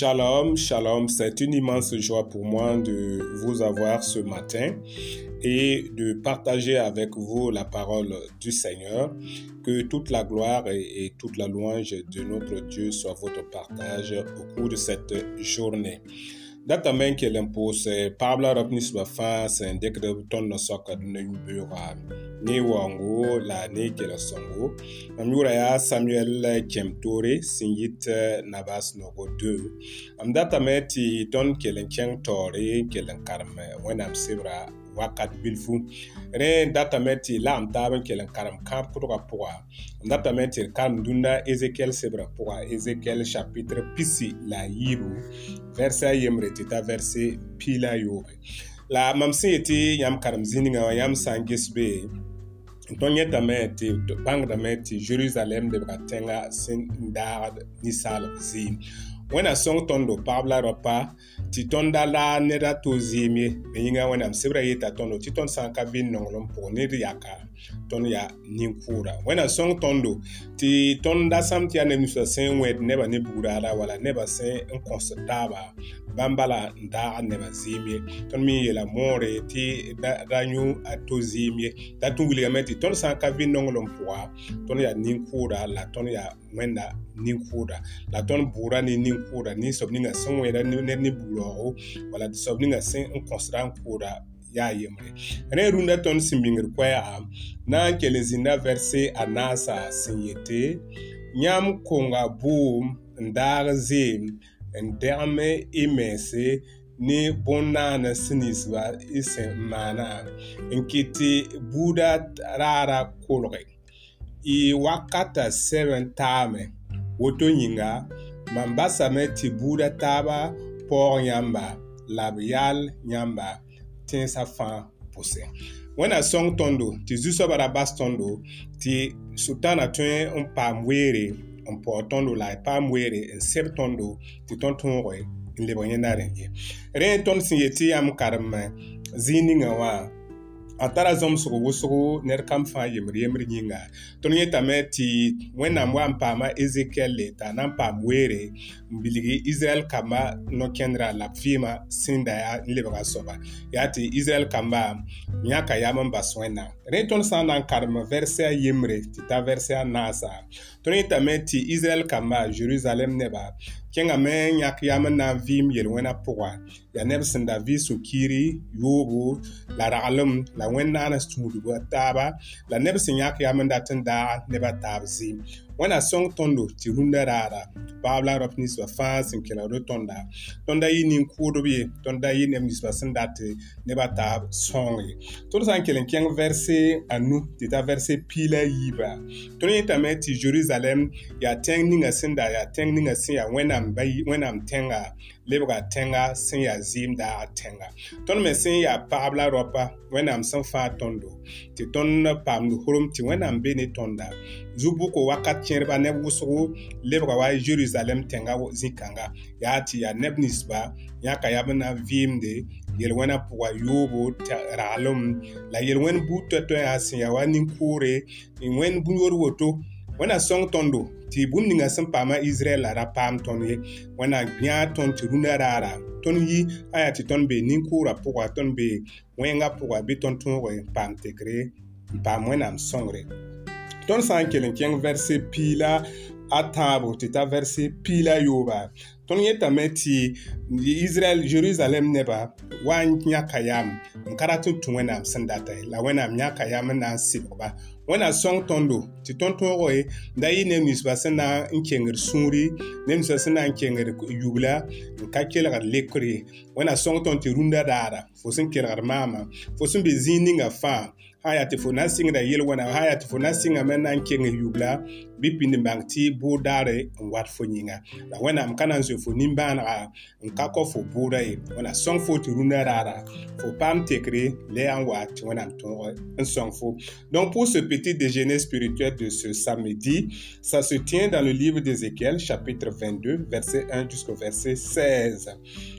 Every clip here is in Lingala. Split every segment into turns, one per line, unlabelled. Shalom, shalom, c'est une immense joie pour moi de vous avoir ce matin et de partager avec vous la parole du Seigneur. Que toute la gloire et, toute la louange de notre Dieu soit votre partage au cours de cette journée. Detta mänkel en påse pablar upp nyss var fans en dekade tonna saker dina jubura ne wango la ne kela songo. Am jura ya Samuel Kemtore singit euh, nabas nogo 2. Am detta med ti ton kelen keng tore kelen karme wenam sebra wakat bilfu rẽ datame tɩ la m taab n kell n karem kãab pʋdgã pʋga m datame tɩ d karem dũnda ezekiɛl sebrã pʋga ezekiɛl chapitre pisi la a yiibu vɛrse a yembre tɩ t'a vɛrse pii la a yoobe la mam sẽn yetɩ yãmb karem zĩnigã wã yãmb sã n ges bee tõnd yẽtame tɩ bãngdame tɩ jerusalɛm lebga tẽngã sẽn daagd ninsaal zĩig wẽnna sõng tõndo pagb la ra pa tɩ tõnd da la ned a tʋʋ zɩɩm ye me yĩnga wẽnnaam sebrã yeeta tõndo tɩ tõnd sã n ka vɩn nonglem pʋgẽ ned yaka tõnd yaa nin-kʋʋra wẽnnaam sõng tõndo tɩ tõnd da sãm tɩ yaa neb ninsã sẽn wẽd nebã ne bugraara wala nebã sẽn n kõs taaba bãmb bala n daag nebã zɩɩm ye tõnd me n yeela moore tɩ da yõ a to zɩɩm ye da tũ wilgame tɩ tõnd sã n ka vɩn nonglem pʋga tõnd yaa nin-kʋʋra la tõnd yaa wẽnda nin-kʋʋda la tõnd buura ne nin-kʋʋda nin-soab ninga sẽn wẽda ned ne bugra yoogo wala d soab ninga sẽn n kõsda n kʋʋda yaa yembre rẽ rũndã tõnd sẽn bĩngr koɛɛga na n kell n zĩnda vɛrse a naasa sẽn yete yãmb konga buum n daag zeem n dɛgem y mɛɛse ne bõn-naanã sẽn ninsba y e sẽn maana n kɩtɩ buudã raara kolge y wakata sɛbn taame woto yĩnga mam basame tɩ buudã taaba pɔɔg yãmba la b yaal yãmba tẽesa fãa pʋsẽ wẽnna sõng tõndo tɩ zu-soabã ra bas tõndo tɩ sultãana tõe n paam weere n paoog tõndo la y paam weere n seb tõndo tɩ tõnd tõoge n lebg yẽnda rẽ ye rẽ tõnd sẽn yetɩ yãmb karem zĩig ningã wã a tara zõmsg wʋsgo ned kam fãa yembr yembr yĩnga tõnd yẽtame tɩ wẽnnaam wa n paama ezekɛlle t'a na n paam weere n bilgi israɛl kamba no-kẽndrã la b vɩɩmã sẽnda yaa n lebga soaba yaa tɩ israɛl kamba yãka yam n bas wẽnnaam rẽ tõnd sã n na n karem vɛrsɛ a yembre tɩ t'a vɛrsɛ a naasã tõnd yẽtame tɩ israɛl kamba jerusalem nebã kẽngame n yãk yam n na n vɩɩm yel wẽna pʋga yaa neb sẽn da vɩ sokiri yoogo la raglem la wẽnnaanã tũudgo taaba la neb sẽn yãk yam n dat n daa nebã taab zɩɩm wẽnnaam sõng tõndo tɩ rũndã raara tɩ paab la a rab ninsbã fãa sẽn kẽna do tõnda tõnda yɩ nin-kʋʋdb ye tõnda yɩ neb ninsbã sẽn dat nebã taab sõong ye tõnd sã n kell n kẽng vɛrse anu tɩ t'a vɛrse piila yiiba tõnd yẽtame tɩ jerusalɛm yaa tẽng ninga sẽn da yaa tẽng ninga sẽn yaa wẽnnaam tẽnga lebga tẽnga sẽn yaa zɩɩmda a tẽnga tõnd me sẽn yaa pagb la raopa wẽnnaam sẽn fãa tõndo tɩ tõnd paamd horem tɩ wẽnnaam be ne tõnda zu-buko wakat kẽerba neb wʋsgo lebga wa jerusalɛm tẽnga zĩ-kãnga yaa tɩ yaa neb ninsba yãka yaa b na vɩɩmde yel-wẽnã pʋga yoobo raglem la yel-wẽnd buud tõe-tõe a sẽn yaa wa nin-koore wẽnd bũ-yoor woto wẽna sõng tõndo tɩ bũmb ninga sẽn paama israɛl la ra paam tõnd ye wẽna yãa tõnd tɩ rũndã raara tõnd yi a yaa tɩ tõnd be nin-kʋʋra pʋga tõnd be wẽngã pʋga bɩ tõnd tõoge n paam tekre n paam wẽnnaam sõngre tõnd sã n kell n kẽng vɛrse piila a tãabo tɩ t'a vɛrse piila yooba tõnd yẽtame tɩ israɛl jerusalem nebã wa n yãka yaam n ka rat n tũ wẽnnaam sẽn data la wẽnnaam yãka yaam n na n sɩbgba wẽna sõng tõndo tɩ tõnd tõogo ye da yɩ neb ninsbã sẽn na n kẽngr sũuri neb ninsbã sẽn na n kẽngr yugla n ka kelgd lekr ye wẽna sõng tõnd tɩ rũndã daara fo sẽn kelgd maamã fo sẽn be zĩig ninga fãa sã yaa tɩ fo na n sɩngda yel wẽna sã yaa tɩ fo na n sɩngame na n kengr yugla bɩ pĩnd n bãng tɩ bʋʋr daare n wat fo yĩnga la wẽnnaam ka na n zoe donc pour ce petit déjeuner spirituel de ce samedi ça se tient dans le livre d'Ézéchiel chapitre 22 verset 1 jusqu'au verset 16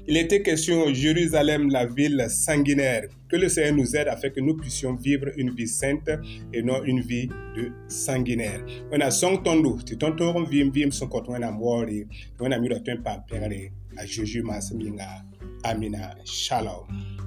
il était question Jérusalem la ville sanguinaire que le Seigneur nous aide afin que nous puissions vivre une vie sainte et non une vie de sanguinaire. On a son tondo, c'est ton ton vim, vim, son coton, en amour et on a mis le temps par à Jésus, ma amina, shalom.